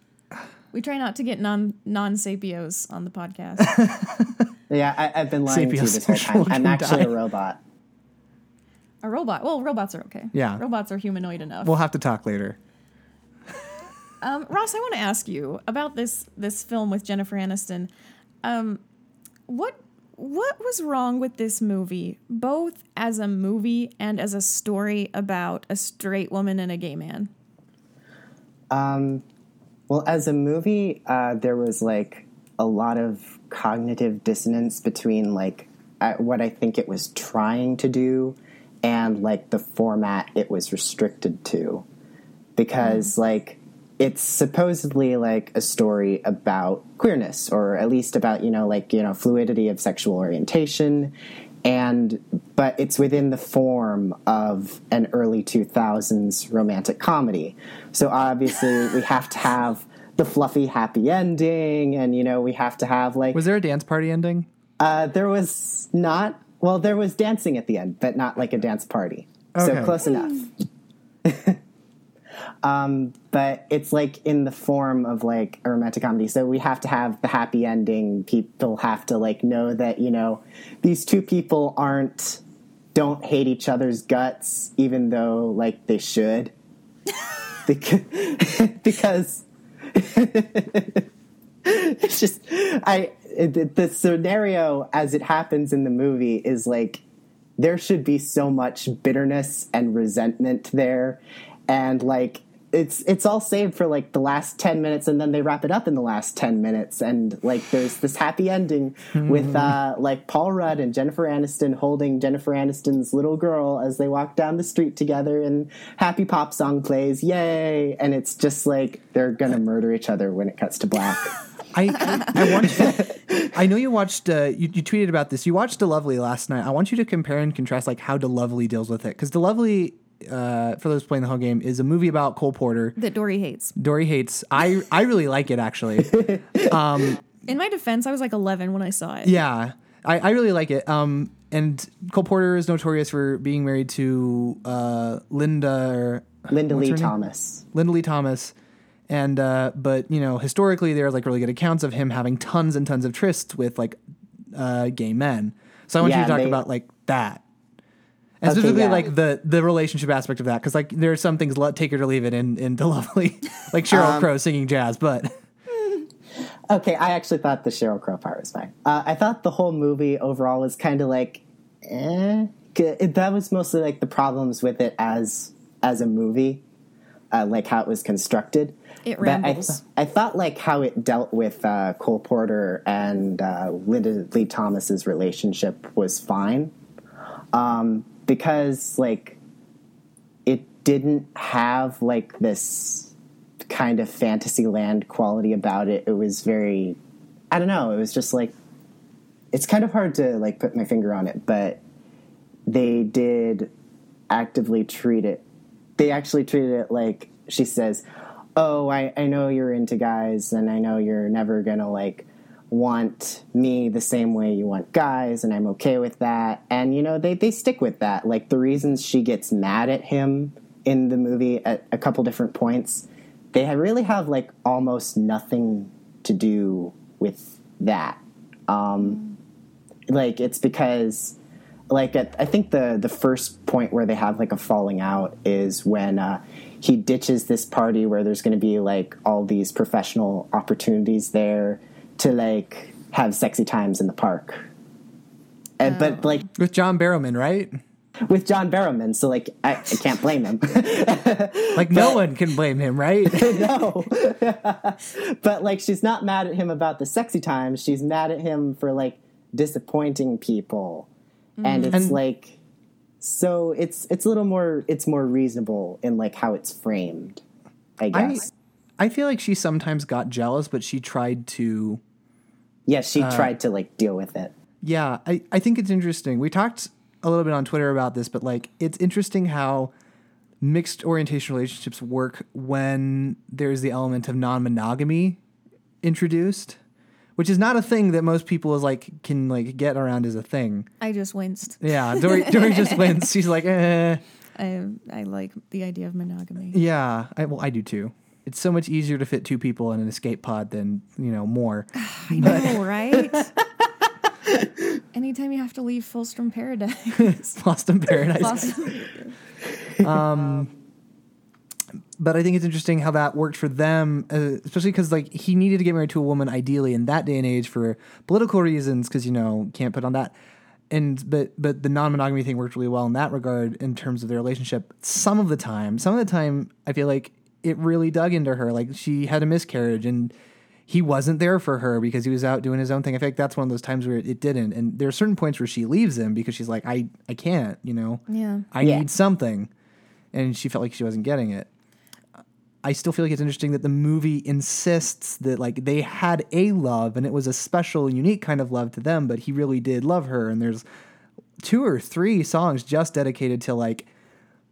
[SPEAKER 1] We try not to get non non sapios on the podcast.
[SPEAKER 4] Yeah, I, I've been lying to you this whole time. I'm actually
[SPEAKER 3] die.
[SPEAKER 4] a robot.
[SPEAKER 1] a robot. Well, robots are okay.
[SPEAKER 3] Yeah.
[SPEAKER 1] robots are humanoid enough.
[SPEAKER 3] We'll have to talk later.
[SPEAKER 1] Um, Ross, I want to ask you about this this film with Jennifer Aniston. Um, what what was wrong with this movie, both as a movie and as a story about a straight woman and a gay man?
[SPEAKER 4] Well, as a movie, uh, there was like a lot of cognitive dissonance between like uh, what I think it was trying to do and like the format it was restricted to. Because like it's supposedly like a story about queerness or at least about, you know, like, you know, fluidity of sexual orientation. And but it's within the form of an early 2000s romantic comedy. So obviously we have to have the fluffy happy ending and you know we have to have like
[SPEAKER 3] Was there a dance party ending?
[SPEAKER 4] uh, there was not. Well there was dancing at the end but not like a dance party. So close enough um, but it's like in the form of like a romantic comedy. So we have to have the happy ending. People have to like know that you know these two people aren't don't hate each other's guts even though like they should. Because, it's just I the scenario as it happens in the movie is like there should be so much bitterness and resentment there. And like it's it's all saved for like the last 10 minutes and then they wrap it up in the last 10 minutes and like there's this happy ending with uh like Paul Rudd and Jennifer Aniston holding Jennifer Aniston's little girl as they walk down the street together and happy pop song plays yay and it's just like they're gonna murder each other when it cuts to black
[SPEAKER 3] I I want you, I know you watched uh, you, you tweeted about this. You watched De-Lovely last night. I want you to compare and contrast like how De-Lovely deals with it because De-Lovely, uh, for those playing the whole game, is a movie about Cole Porter.
[SPEAKER 1] That Dory hates.
[SPEAKER 3] Dory hates. I I really like it actually.
[SPEAKER 1] In my defense, I was like 11 when I saw it.
[SPEAKER 3] Yeah, I, I really like it. Um, and Cole Porter is notorious for being married to uh, Linda or
[SPEAKER 4] Linda Lee? Thomas
[SPEAKER 3] Linda Lee Thomas. And uh, but you know historically there are like really good accounts of him having tons and tons of trysts with like uh, gay men. So I want you
[SPEAKER 4] Yeah,
[SPEAKER 3] to talk
[SPEAKER 4] they-
[SPEAKER 3] about like that. And
[SPEAKER 4] Okay,
[SPEAKER 3] specifically
[SPEAKER 4] yeah.
[SPEAKER 3] like the the relationship aspect of that because like there are some things let take it or leave it in in the lovely like Sheryl
[SPEAKER 4] Um,
[SPEAKER 3] Crow singing jazz, but
[SPEAKER 4] Okay, I actually thought the Sheryl Crow part was fine. Uh, I thought the whole movie overall was kind of like, eh. It- That was mostly like the problems with it as as a movie, uh, like how it was constructed.
[SPEAKER 1] It
[SPEAKER 4] But I,
[SPEAKER 1] rambles.
[SPEAKER 4] I thought like how it dealt with uh, Cole Porter and uh, Linda Lee Thomas's relationship was fine, um, because like it didn't have like this kind of fantasy land quality about it. It was very, I don't know. It was just like, it's kind of hard to like put my finger on it, but they did actively treat it. They actually treated it like she says, "Oh, I, I know you're into guys, and I know you're never gonna like want me the same way you want guys, and I'm okay with that." And you know, they they stick with that. Like the reasons she gets mad at him in the movie at a couple different points, they really have like almost nothing to do with that. Um, like it's because like at, I think the the first point where they have like a falling out is when uh, he ditches this party where there's going to be like all these professional opportunities there to like have sexy times in the park. And, But oh. like
[SPEAKER 3] with John Barrowman, right?
[SPEAKER 4] with John Barrowman, so like I, I can't blame him.
[SPEAKER 3] Like no one can blame him, right?
[SPEAKER 4] no. but like she's not mad at him about the sexy times. She's mad at him for like disappointing people. Mm. And it's
[SPEAKER 3] And-
[SPEAKER 4] like so it's it's a little more it's more reasonable in like how it's framed. I
[SPEAKER 3] I
[SPEAKER 4] guess.
[SPEAKER 3] I feel like she sometimes got jealous, but she tried to.
[SPEAKER 4] yeah, she tried to like deal with it.
[SPEAKER 3] Yeah, I, I think it's interesting. We talked a little bit on Twitter about this, but like it's interesting how mixed orientation relationships work when there's the element of non monogamy introduced, which is not a thing that most people is like can like get around as a thing.
[SPEAKER 1] I just winced.
[SPEAKER 3] Yeah, Dory, Dory just wins. She's like, eh.
[SPEAKER 1] I I like the idea of monogamy.
[SPEAKER 3] Yeah, I, well, I do too. It's so much easier to fit two people in an escape pod than you know more.
[SPEAKER 1] I know, right? Anytime you have to leave Fullstrom Paradise.
[SPEAKER 3] Lost in Paradise.
[SPEAKER 1] Lost-
[SPEAKER 3] but I think it's interesting how that worked for them, uh, especially because like he needed to get married to a woman ideally in that day and age for political reasons, because you know can't put on that. And but but the non-monogamy thing worked really well in that regard in terms of their relationship. Some of the time, some of the time, I feel like it really dug into her. Like she had a miscarriage and he wasn't there for her because he was out doing his own thing. I feel like that's one of those times where it didn't. And there are certain points where she leaves him because she's like, I I can't, you know,
[SPEAKER 1] Yeah.
[SPEAKER 3] I
[SPEAKER 4] Yeah.
[SPEAKER 3] need something, and she felt like she wasn't getting it. I still feel like it's interesting that the movie insists that like they had a love and it was a special, unique kind of love to them, but he really did love her. And there's two or three songs just dedicated to like,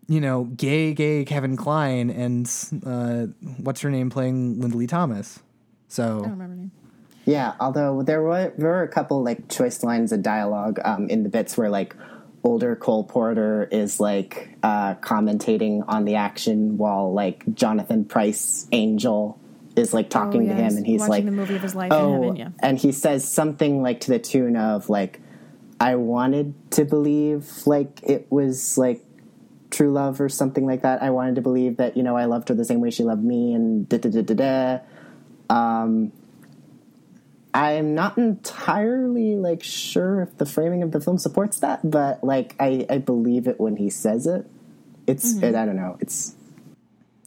[SPEAKER 3] you know, gay, gay Kevin Kline and uh, what's her name playing Linda Lee Thomas. So
[SPEAKER 1] I don't remember her name.
[SPEAKER 4] Yeah, although there were there were a couple like choice lines of dialogue um, in the bits where like older Cole Porter is like uh, commentating on the action while like Jonathan Pryce Angel is like talking to
[SPEAKER 1] Oh, yeah,
[SPEAKER 4] him and he's like
[SPEAKER 1] the movie of his life in
[SPEAKER 4] oh
[SPEAKER 1] heaven, yeah.
[SPEAKER 4] and he says something like to the tune of like I wanted to believe like it was like true love or something like that. I wanted to believe that you know I loved her the same way she loved me and da da da da da. Um, I'm not entirely like sure if the framing of the film supports that, but like I, I believe it when he says it. It's
[SPEAKER 1] Mm-hmm.
[SPEAKER 4] it, I don't know. It's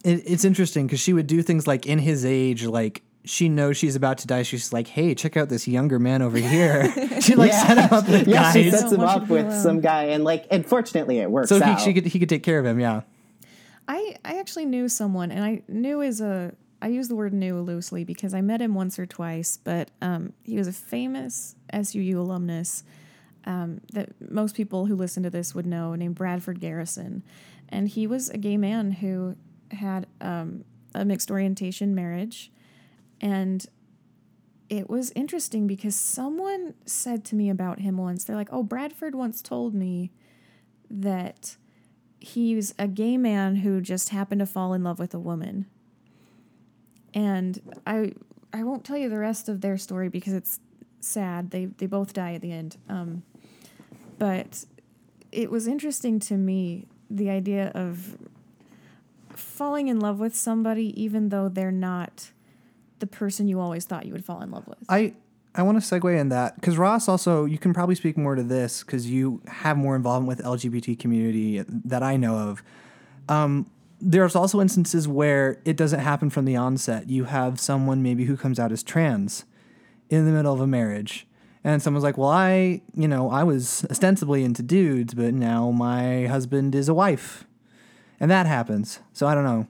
[SPEAKER 3] it, it's interesting because she would do things like in his age, like she knows she's about to die. She's like, "Hey, check out this younger man over here." she like set him up with
[SPEAKER 4] yeah. She sets him
[SPEAKER 1] want
[SPEAKER 4] up with
[SPEAKER 1] alone.
[SPEAKER 4] some guy, and like, and fortunately, it works
[SPEAKER 3] so he,
[SPEAKER 4] out.
[SPEAKER 3] she could he could take care of him. Yeah.
[SPEAKER 1] I, I actually knew someone, and I knew is a I use the word knew loosely because I met him once or twice, but um, he was a famous SUU alumnus um, that most people who listen to this would know, named Bradford Garrison, and he was a gay man who had um, a mixed orientation marriage, and it was interesting because someone said to me about him once. They're like, "Oh, Bradford once told me that." he's a gay man who just happened to fall in love with a woman. And I I won't tell you the rest of their story because it's sad. They they both die at the end. Um, but it was interesting to me the idea of falling in love with somebody even though they're not the person you always thought you would fall in love with.
[SPEAKER 3] I I want to segue in that because Ross also you can probably speak more to this because you have more involvement with LGBT community that I know of. Um, there's also instances where it doesn't happen from the onset. You have someone maybe who comes out as trans in the middle of a marriage. And someone's like, "Well, I, you know, I was ostensibly into dudes, but now my husband is a wife." And that happens. So I don't know.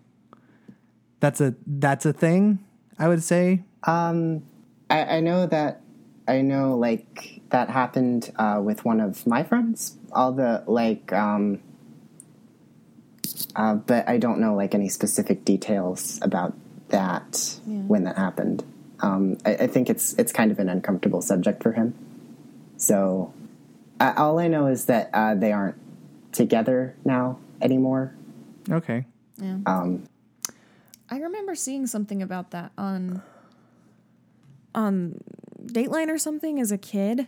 [SPEAKER 3] That's a that's a thing, I would say.
[SPEAKER 4] Um, I, I know that I know like that happened uh, with one of my friends. All the like, um, uh, but I don't know like any specific details about that when that happened. Um, I, I think it's it's kind of an uncomfortable subject for him. So uh, all I know is that uh, they aren't together now anymore.
[SPEAKER 3] Okay.
[SPEAKER 1] yeah.
[SPEAKER 4] Um,
[SPEAKER 1] I remember seeing something about that on uh. on Dateline or something as a kid.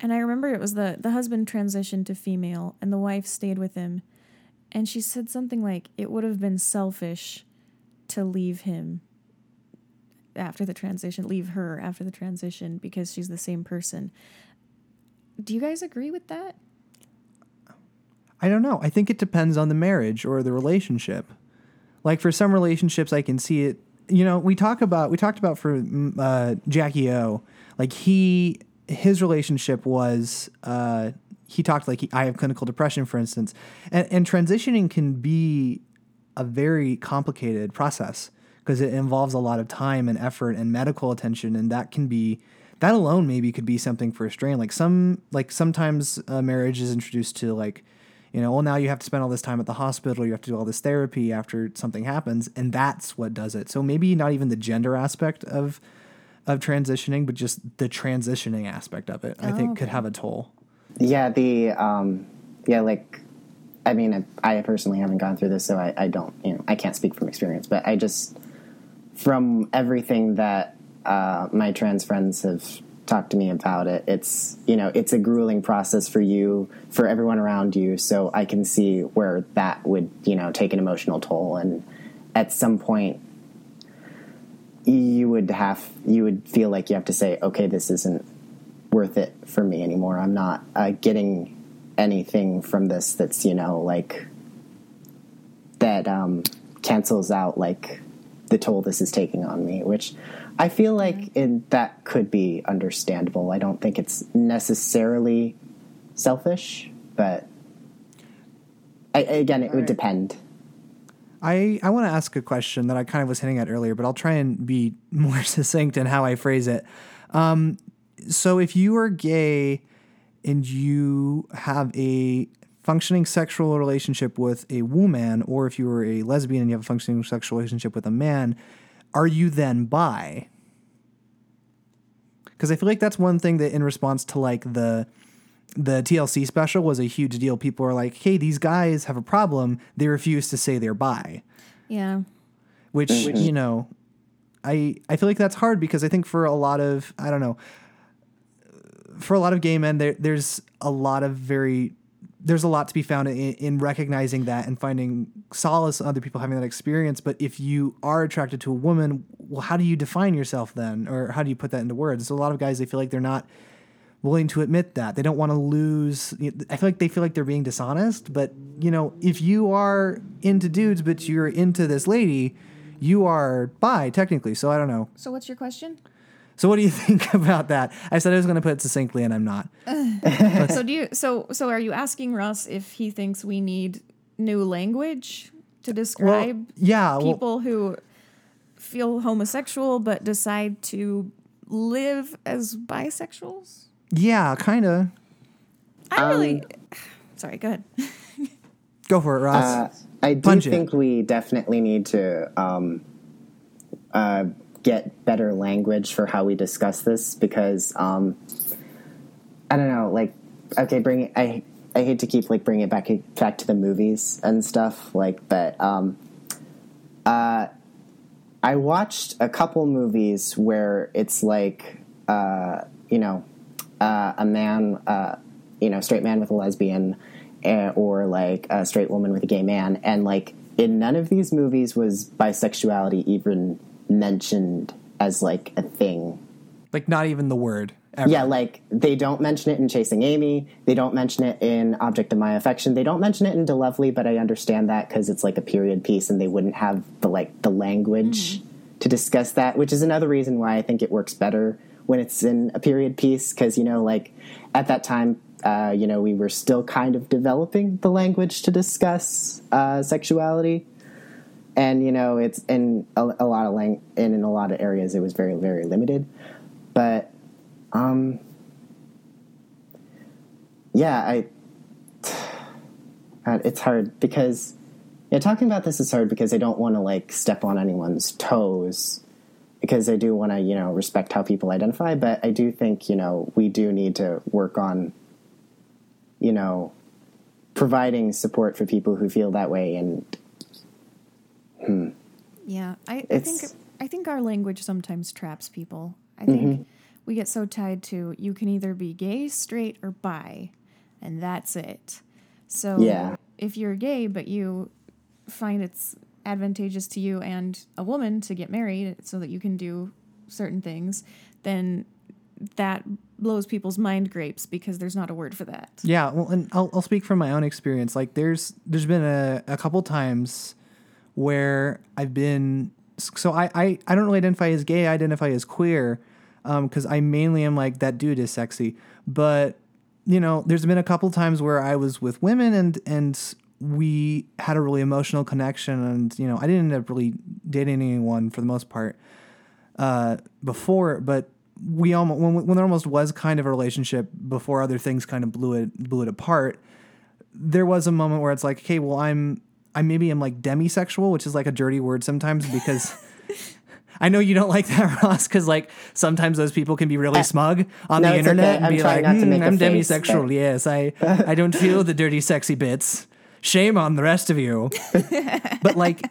[SPEAKER 1] And I remember it was the the husband transitioned to female and the wife stayed with him. And she said something like it would have been selfish to leave him after the transition, leave her after the transition because she's the same person. Do you guys agree with that?
[SPEAKER 3] I don't know. I think it depends on the marriage or the relationship. Like for some relationships, I can see it. You know, we talk about we talked about for mm, uh, Jackie O. Like he, his relationship was uh, he talked like he, I have clinical depression, for instance, and, and transitioning can be a very complicated process because it involves a lot of time and effort and medical attention, and that can be that alone maybe could be something for a strain. Like some like sometimes marriage is introduced to like you know, well, now you have to spend all this time at the hospital. You have to do all this therapy after something happens, and that's what does it. So maybe not even the gender aspect of of transitioning, but just the transitioning aspect of it. I think could have a toll.
[SPEAKER 4] Yeah, the um, yeah, like I mean, I, I personally haven't gone through this, so I, I don't, you know, I can't speak from experience. But I just from everything that uh, my trans friends have talked to me about it, it's you know it's a grueling process for you, for everyone around you. So I can see where that would you know take an emotional toll, and at some point you would have you would feel like you have to say, okay, this isn't worth it for me anymore. I'm not uh, getting anything from this that's you know like that um, cancels out like the toll this is taking on me, which I feel like it, that could be understandable. I don't think it's necessarily selfish, but I, again, it would depend.
[SPEAKER 3] I, I want to ask a question that I kind of was hinting at earlier, but I'll try and be more succinct in how I phrase it. Um, so, if you are gay and you have a functioning sexual relationship with a woman, or if you are a lesbian and you have a functioning sexual relationship with a man, are you then bi? Because I feel like that's one thing that, in response to like the the TLC special, was a huge deal. People are like, "Hey, these guys have a problem." They refuse to say they're bi,
[SPEAKER 1] Yeah.
[SPEAKER 3] which you know, I I feel like that's hard because I think for a lot of I don't know, for a lot of gay men, there there's a lot of very there's a lot to be found in, in recognizing that and finding solace in other people having that experience. But if you are attracted to a woman, well, how do you define yourself then, or how do you put that into words? So a lot of guys they feel like they're not willing to admit that they don't want to lose. I feel like they feel like they're being dishonest. But you know, if you are into dudes but you're into this lady, you are bi technically. So I don't know.
[SPEAKER 1] So what's your question?
[SPEAKER 3] So what do you think about that? I said I was going to put it succinctly, and I'm not.
[SPEAKER 1] so do you so so are you asking Russ if he thinks we need new language to describe
[SPEAKER 3] yeah, well-
[SPEAKER 1] people who feel homosexual but decide to live as bisexuals?
[SPEAKER 3] Yeah, kind of.
[SPEAKER 1] I really Sorry, go ahead.
[SPEAKER 3] Go for it, Ross.
[SPEAKER 4] Uh, I do
[SPEAKER 3] Punch it.
[SPEAKER 4] think we definitely need to um, uh, get better language for how we discuss this because um, I don't know, like okay, bring. I I hate to keep like bringing it back back to the movies and stuff like, but um, uh, I watched a couple movies where it's like uh, you know uh, a man, uh, you know, straight man with a lesbian, uh, or like a straight woman with a gay man, and like in none of these movies was bisexuality even mentioned as like a thing.
[SPEAKER 3] like not even the word. Ever.
[SPEAKER 4] Yeah, like they don't mention it in Chasing Amy. They don't mention it in Object of My Affection. They don't mention it in De-Lovely, but I understand that because it's like a period piece, and they wouldn't have the like the language to discuss that. Which is another reason why I think it works better when it's in a period piece because you know, like at that time, uh, you know, we were still kind of developing the language to discuss uh, sexuality and you know it's in a, a lot of lang- and in a lot of areas it was very very limited. But um yeah i it's hard because yeah talking about this is hard because i don't want to like step on anyone's toes because i do want to you know respect how people identify. But i do think you know we do need to work on you know providing support for people who feel that way and Hmm.
[SPEAKER 1] Yeah, I, I think I think our language sometimes traps people. I mm-hmm. think we get so tied to you can either be gay, straight, or bi, and that's it. So
[SPEAKER 4] Yeah.
[SPEAKER 1] if you're gay but you find it's advantageous to you and a woman to get married so that you can do certain things, then that blows people's mind grapes because there's not a word for that.
[SPEAKER 3] Yeah, well, and I'll, I'll speak from my own experience. Like, there's there's been a, a couple times where I've been so I, I I don't really identify as gay. I identify as queer because I mainly am like that dude is sexy. But you know, there's been a couple times where I was with women and and we had a really emotional connection, and you know, I didn't end up really dating anyone for the most part uh, before, but we almost when, when there almost was kind of a relationship before other things kind of blew it blew it apart. There was a moment where it's like, okay, well, I'm I maybe am like demisexual, which is like a dirty word sometimes because. I know you don't like that, Ross, because like sometimes those people can be really smug on
[SPEAKER 4] no,
[SPEAKER 3] the internet
[SPEAKER 4] okay.
[SPEAKER 3] and
[SPEAKER 4] I'm
[SPEAKER 3] be like,
[SPEAKER 4] not to
[SPEAKER 3] "Hmm,
[SPEAKER 4] make a
[SPEAKER 3] "I'm
[SPEAKER 4] face,
[SPEAKER 3] demisexual."
[SPEAKER 4] but-
[SPEAKER 3] Yes, I I don't feel the dirty, sexy bits. Shame on the rest of you. but like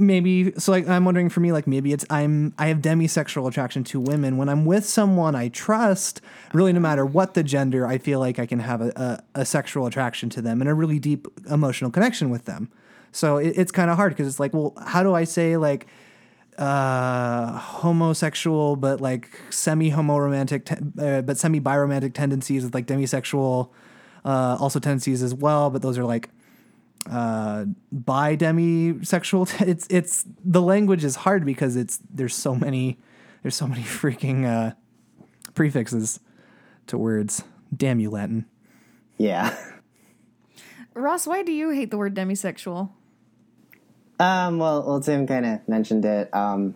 [SPEAKER 3] maybe so like i'm wondering for me like maybe it's i'm i have demisexual attraction to women when i'm with someone i trust really no matter what the gender i feel like i can have a, a, a sexual attraction to them and a really deep emotional connection with them so it, it's kind of hard because it's like well how do i say like uh homosexual but like semi homoromantic te- uh, but semi biromantic tendencies with like demisexual uh also tendencies as well but those are like uh bi demisexual t- it's it's the language is hard because it's there's so many there's so many freaking uh prefixes to words damn you latin
[SPEAKER 4] Yeah.
[SPEAKER 1] Ross, why do you hate the word demisexual?
[SPEAKER 4] Um, well, well, Tim kind of mentioned it. Um,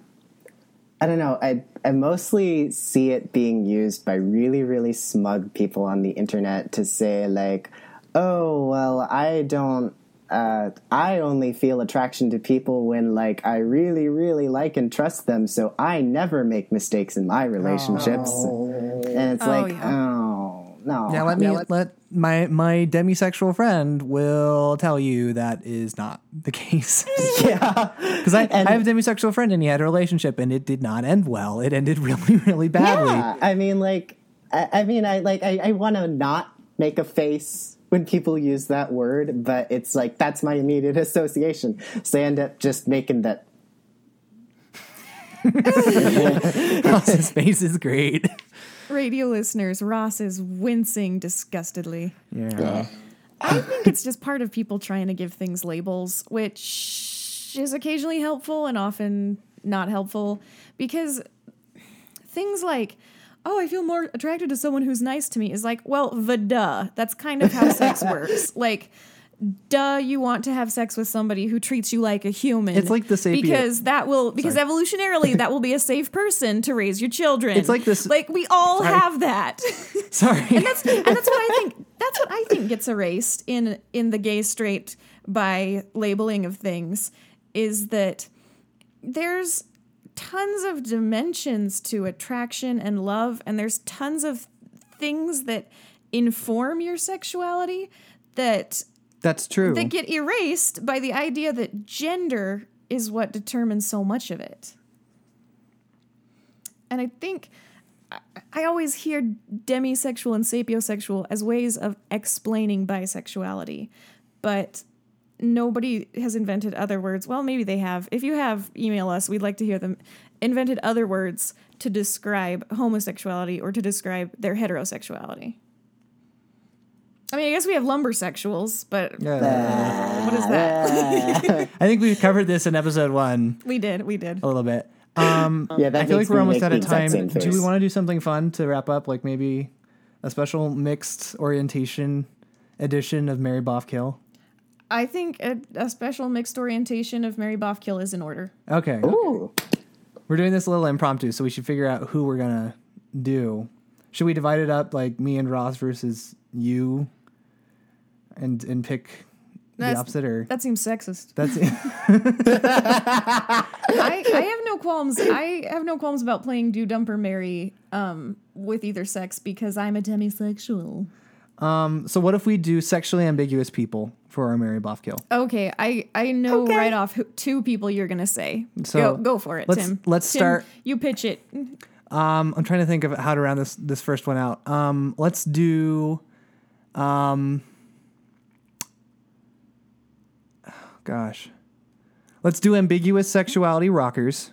[SPEAKER 4] I don't know. I I mostly see it being used by really really smug people on the internet to say like, oh well, I don't. Uh, I only feel attraction to people when like I really really like and trust them, so I never make mistakes in my relationships. And it's
[SPEAKER 1] Oh,
[SPEAKER 4] like,
[SPEAKER 1] yeah.
[SPEAKER 4] oh no.
[SPEAKER 3] yeah let me let my my demisexual friend will tell you that is not the case
[SPEAKER 4] yeah.
[SPEAKER 3] Because I, I have a demisexual friend and he had a relationship and it did not end well. It ended really, really badly.
[SPEAKER 4] Yeah, I mean, like, I, I mean, I like, I, I want to not make a face when people use that word, but it's like that's my immediate association. So I end up just making that.
[SPEAKER 3] Ross's face is great.
[SPEAKER 1] Radio listeners, Ross is wincing disgustedly.
[SPEAKER 3] Yeah.
[SPEAKER 1] I think it's just part of people trying to give things labels, which is occasionally helpful and often not helpful because things like, oh, I feel more attracted to someone who's nice to me is like, well, the duh. That's kind of how sex works. Like, duh, you want to have sex with somebody who treats you like a human.
[SPEAKER 3] It's like the sapien-
[SPEAKER 1] because that will because evolutionarily that will be a safe person to raise your children.
[SPEAKER 3] It's like this-
[SPEAKER 1] Like we all
[SPEAKER 3] Sorry.
[SPEAKER 1] have that.
[SPEAKER 3] Sorry.
[SPEAKER 1] and that's and that's what I think. That's what I think gets erased in in the gay straight by labeling of things is that there's tons of dimensions to attraction and love, and there's tons of things that inform your sexuality that
[SPEAKER 3] That's true.
[SPEAKER 1] that get erased by the idea that gender is what determines so much of it. And I think I- I always hear demisexual and sapiosexual as ways of explaining bisexuality, but nobody has invented other words. Well, maybe they have. If you have, email us. We'd like to hear them. Invented other words to describe homosexuality or to describe their heterosexuality. I mean, I guess we have lumbersexuals, but
[SPEAKER 3] Yeah.
[SPEAKER 1] what is that?
[SPEAKER 3] I think we covered this in episode one
[SPEAKER 1] we did, we did.
[SPEAKER 3] a little bit. Um,
[SPEAKER 4] Yeah, that
[SPEAKER 3] I feel like we're almost out of time. Do we want to do something fun to wrap up? Like maybe a special mixed orientation edition of Mary Boffkill?
[SPEAKER 1] I think a, a special mixed orientation of Mary Boffkill is in order.
[SPEAKER 3] Okay.
[SPEAKER 4] Ooh.
[SPEAKER 3] We're doing this a little impromptu, so we should figure out who we're gonna do. Should we divide it up like me and Ross versus you, and and pick the opposite, or
[SPEAKER 1] That seems sexist.
[SPEAKER 3] that's
[SPEAKER 1] I, I have no qualms. I have no qualms about playing Do Dumper Mary um, with either sex because I'm a demisexual.
[SPEAKER 3] um. So what if we do sexually ambiguous people for our Mary Boffkill?
[SPEAKER 1] Okay, I I know right off who, two people you're gonna say.
[SPEAKER 3] So,
[SPEAKER 1] go go for it,
[SPEAKER 3] let's-
[SPEAKER 1] Tim.
[SPEAKER 3] let's
[SPEAKER 1] Tim,
[SPEAKER 3] start-
[SPEAKER 1] You pitch it.
[SPEAKER 3] Um, I'm trying to think of how to round this this first one out. Um, let's do, um, gosh, let's do ambiguous sexuality rockers.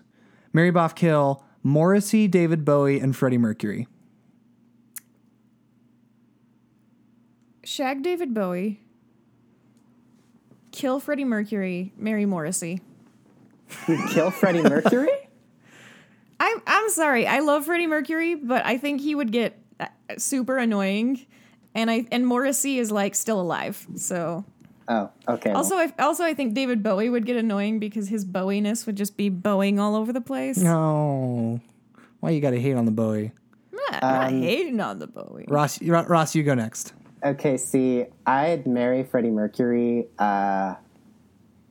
[SPEAKER 3] Mary Boff Kill, Morrissey, David Bowie, and Freddie Mercury.
[SPEAKER 1] Shag David Bowie. Kill Freddie Mercury. Marry Morrissey.
[SPEAKER 4] Kill Freddie Mercury?
[SPEAKER 1] I'm I'm sorry. I love Freddie Mercury, but I think he would get uh, super annoying, and I and Morrissey is like still alive. So
[SPEAKER 4] Oh, okay. well,
[SPEAKER 1] also I also I think David Bowie would get annoying because his Bowie-ness would just be bowing all over the place.
[SPEAKER 3] No, why you got to hate on the Bowie?
[SPEAKER 1] I'm not hating on the Bowie.
[SPEAKER 3] Ross, Ro- Ross, you go next.
[SPEAKER 4] Okay, see, I'd marry Freddie Mercury, uh,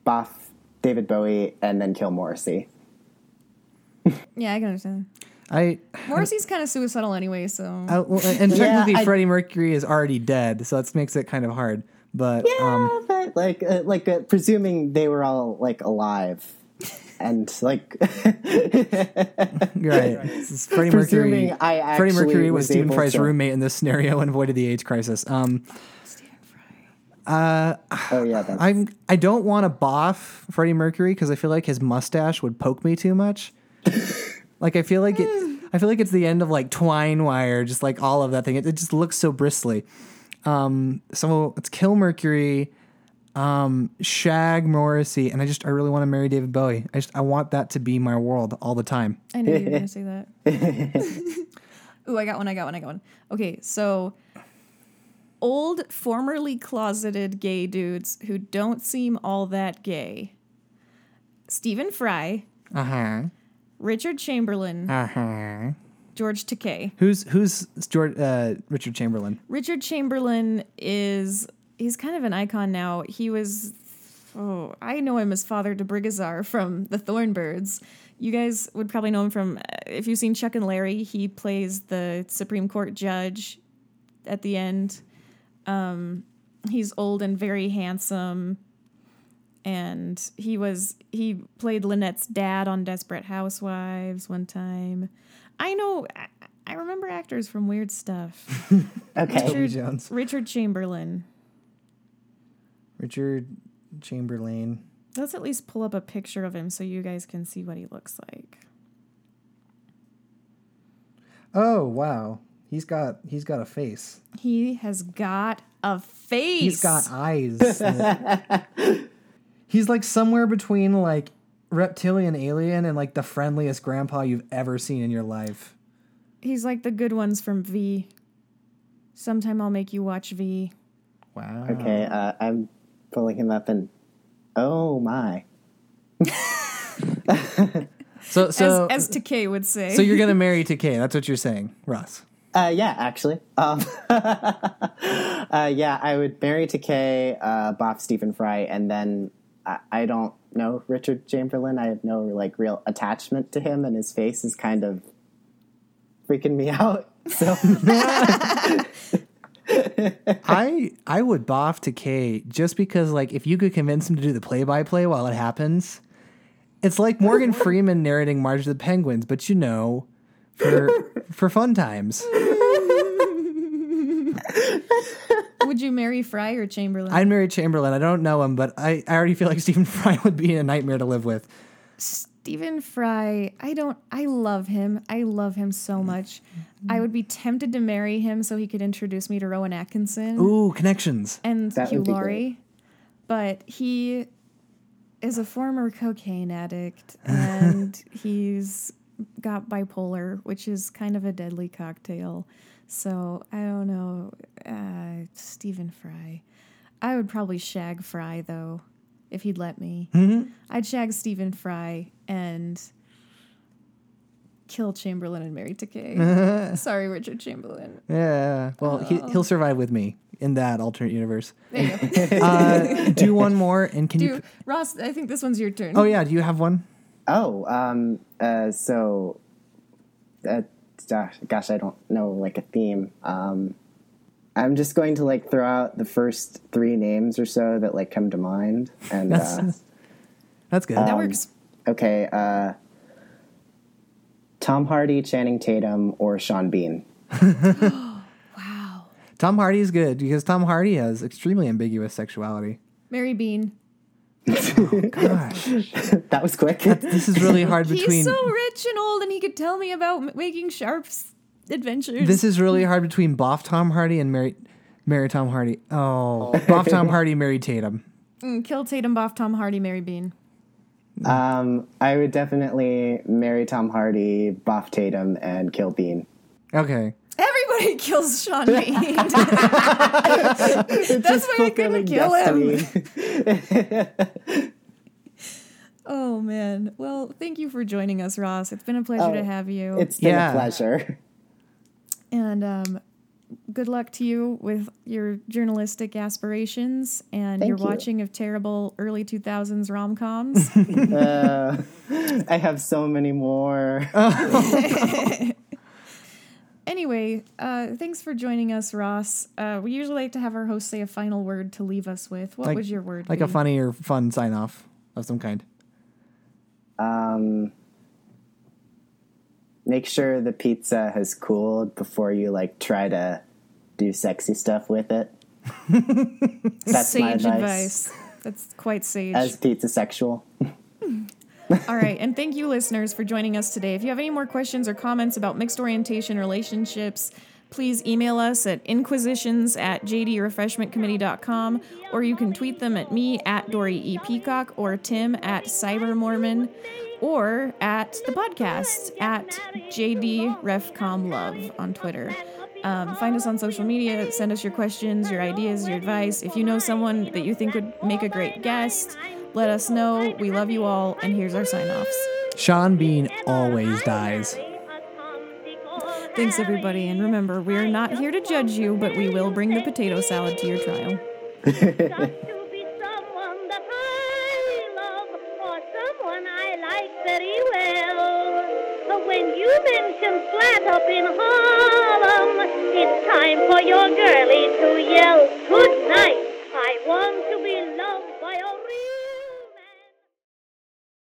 [SPEAKER 4] buff David Bowie, and then kill Morrissey.
[SPEAKER 1] Yeah, I can understand.
[SPEAKER 3] I,
[SPEAKER 1] Morrissey's kind of suicidal anyway, so
[SPEAKER 3] I well, and
[SPEAKER 4] Yeah,
[SPEAKER 3] technically
[SPEAKER 4] I-
[SPEAKER 3] Freddie Mercury is already dead, so that makes it kind of hard. But um,
[SPEAKER 4] Yeah, but like, uh, like uh, presuming they were all like alive, and like
[SPEAKER 3] you're right. This is Freddie Mercury.
[SPEAKER 4] I
[SPEAKER 3] Freddie Mercury was, Stephen
[SPEAKER 4] able
[SPEAKER 3] Fry's
[SPEAKER 4] to-
[SPEAKER 3] roommate in this scenario and avoided the AIDS crisis. Um,
[SPEAKER 4] Oh yeah, that's,
[SPEAKER 3] I'm I don't want to boff Freddie Mercury because I feel like his mustache would poke me too much. like I feel like it. I feel like it's the end of like twine wire, just like all of that thing. It, it just looks so bristly. Um, so let's kill Mercury, um, shag Morrissey, and I just I really want to marry David Bowie. I just I want that to be my world all the time.
[SPEAKER 1] I knew you were gonna say that. Ooh, I got one. I got one. I got one. Okay, so old, formerly closeted gay dudes who don't seem all that gay. Stephen Fry,
[SPEAKER 3] Uh huh.
[SPEAKER 1] Richard Chamberlain,
[SPEAKER 3] Uh huh.
[SPEAKER 1] George Takei.
[SPEAKER 3] Who's who's George, uh, Richard Chamberlain?
[SPEAKER 1] Richard Chamberlain is he's kind of an icon now. He was oh, I know him as Father de Bricassart from The Thorn Birds. You guys would probably know him from if you've seen Chuck and Larry, he plays the Supreme Court judge at the end. Um, he's old and very handsome. And he was he played Lynette's dad on Desperate Housewives one time. I know I, I remember actors from weird stuff.
[SPEAKER 4] okay.
[SPEAKER 1] Richard,
[SPEAKER 3] Jones.
[SPEAKER 1] Richard Chamberlain.
[SPEAKER 3] Richard Chamberlain.
[SPEAKER 1] Let's at least pull up a picture of him so you guys can see what he looks like.
[SPEAKER 3] Oh wow, he's got he's got a face.
[SPEAKER 1] He has got a face.
[SPEAKER 3] He's got eyes. he's like somewhere between like reptilian alien and like the friendliest grandpa you've ever seen in your life.
[SPEAKER 1] He's like the good ones from V. Sometime I'll make you watch V.
[SPEAKER 3] Wow.
[SPEAKER 4] Okay, uh, I'm pulling him up, and oh my,
[SPEAKER 3] So so
[SPEAKER 1] as as Takei would say.
[SPEAKER 3] so you're gonna marry Takei. That's what you're saying, Russ.
[SPEAKER 4] uh, yeah, actually, um, uh, yeah, I would marry Takei, uh, Bob Stephen Fry, and then I, I don't know Richard Chamberlain. I have no like real attachment to him, and his face is kind of freaking me out. So
[SPEAKER 3] I I would boff Takei just because like if you could convince him to do the play by play while it happens, it's like Morgan Freeman narrating March of the Penguins, but you know, for for fun times.
[SPEAKER 1] Would you marry Fry or Chamberlain?
[SPEAKER 3] I'd marry Chamberlain. I don't know him, but I, I already feel like Stephen Fry would be a nightmare to live with.
[SPEAKER 1] Stephen Fry, I don't I love him. I love him so much. I would be tempted to marry him so he could introduce me to Rowan Atkinson.
[SPEAKER 3] Ooh, connections.
[SPEAKER 1] and
[SPEAKER 4] That
[SPEAKER 1] Hugh Laurie, but he is a former cocaine addict and he's got bipolar, which is kind of a deadly cocktail. So I don't know, uh, Stephen Fry. I would probably shag Fry though, if he'd let me. I'd shag Stephen Fry and kill Chamberlain and marry Takei. Sorry, Richard Chamberlain.
[SPEAKER 3] Yeah. Well, he, he'll survive with me in that alternate universe.
[SPEAKER 1] There you go.
[SPEAKER 3] Uh, do one more, and can you?
[SPEAKER 1] Dude, Ross, I think this one's your turn.
[SPEAKER 3] Oh yeah, do you have one?
[SPEAKER 4] Oh, um, uh, so, uh, gosh, gosh, I don't know like a theme. Um, I'm just going to like throw out the first three names or so that like come to mind, and
[SPEAKER 3] That's
[SPEAKER 4] uh,
[SPEAKER 3] that's good.
[SPEAKER 1] That works.
[SPEAKER 4] okay, uh, Tom Hardy, Channing Tatum, or Sean Bean.
[SPEAKER 1] Wow.
[SPEAKER 3] Tom Hardy is good because Tom Hardy has extremely ambiguous sexuality.
[SPEAKER 1] Mary Bean.
[SPEAKER 3] Gosh,
[SPEAKER 4] That was quick.
[SPEAKER 3] this is really hard between.
[SPEAKER 1] He's so rich and old, and he could tell me about m- making Sharpe's adventures.
[SPEAKER 3] This is really hard between Boff Tom Hardy and Mary, Mary Tom Hardy. Oh, Boff Tom Hardy, Mary Tatum.
[SPEAKER 1] Mm, Kill Tatum, Boff, Tom Hardy, Mary Bean.
[SPEAKER 4] um, I would definitely marry Tom Hardy, Boff Tatum, and kill Bean.
[SPEAKER 3] Okay.
[SPEAKER 1] Everybody kills Sean Bean. That's why I couldn't kill him. Oh man. Well, thank you for joining us, Ross. It's been a pleasure to
[SPEAKER 4] Oh,
[SPEAKER 1] have you.
[SPEAKER 4] It's been
[SPEAKER 3] Yeah.
[SPEAKER 4] a pleasure.
[SPEAKER 1] and um, good luck to you with your journalistic aspirations and
[SPEAKER 4] Thank
[SPEAKER 1] your
[SPEAKER 4] you.
[SPEAKER 1] watching of terrible early 2000s rom coms.
[SPEAKER 4] Uh, I have so many more.
[SPEAKER 1] anyway, uh, thanks for joining us, Ross. Uh, we usually like to have our host say a final word to leave us with. What
[SPEAKER 3] Like-
[SPEAKER 1] would your word
[SPEAKER 3] Like
[SPEAKER 1] be?
[SPEAKER 3] a funny or fun sign off of some kind.
[SPEAKER 4] Um, make sure the pizza has cooled before you like try to do sexy stuff with it. That's
[SPEAKER 1] sage
[SPEAKER 4] my advice.
[SPEAKER 1] advice. That's quite sage.
[SPEAKER 4] As pizza sexual.
[SPEAKER 1] All right, and thank you, listeners, for joining us today. If you have any more questions or comments about mixed orientation relationships, please email us at inquisitions at jdrefreshmentcommittee.com, or you can tweet them at me at Dory E. Peacock or Tim at Cyber Mormon, or at the podcast at jdrefcomlove on Twitter. Um, find us on social media. Send us your questions, your ideas, your advice. If you know someone that you think would make a great guest, let us know. We love you all, and here's our sign offs.
[SPEAKER 3] Sean Bean always dies.
[SPEAKER 1] Thanks, everybody, and remember, we are not here to judge you, but we will bring the potato salad to your trial.
[SPEAKER 2] Just to be someone that I love or I like very well. But when you mention flat up in Harlem, it's time for your girlie to yell, Good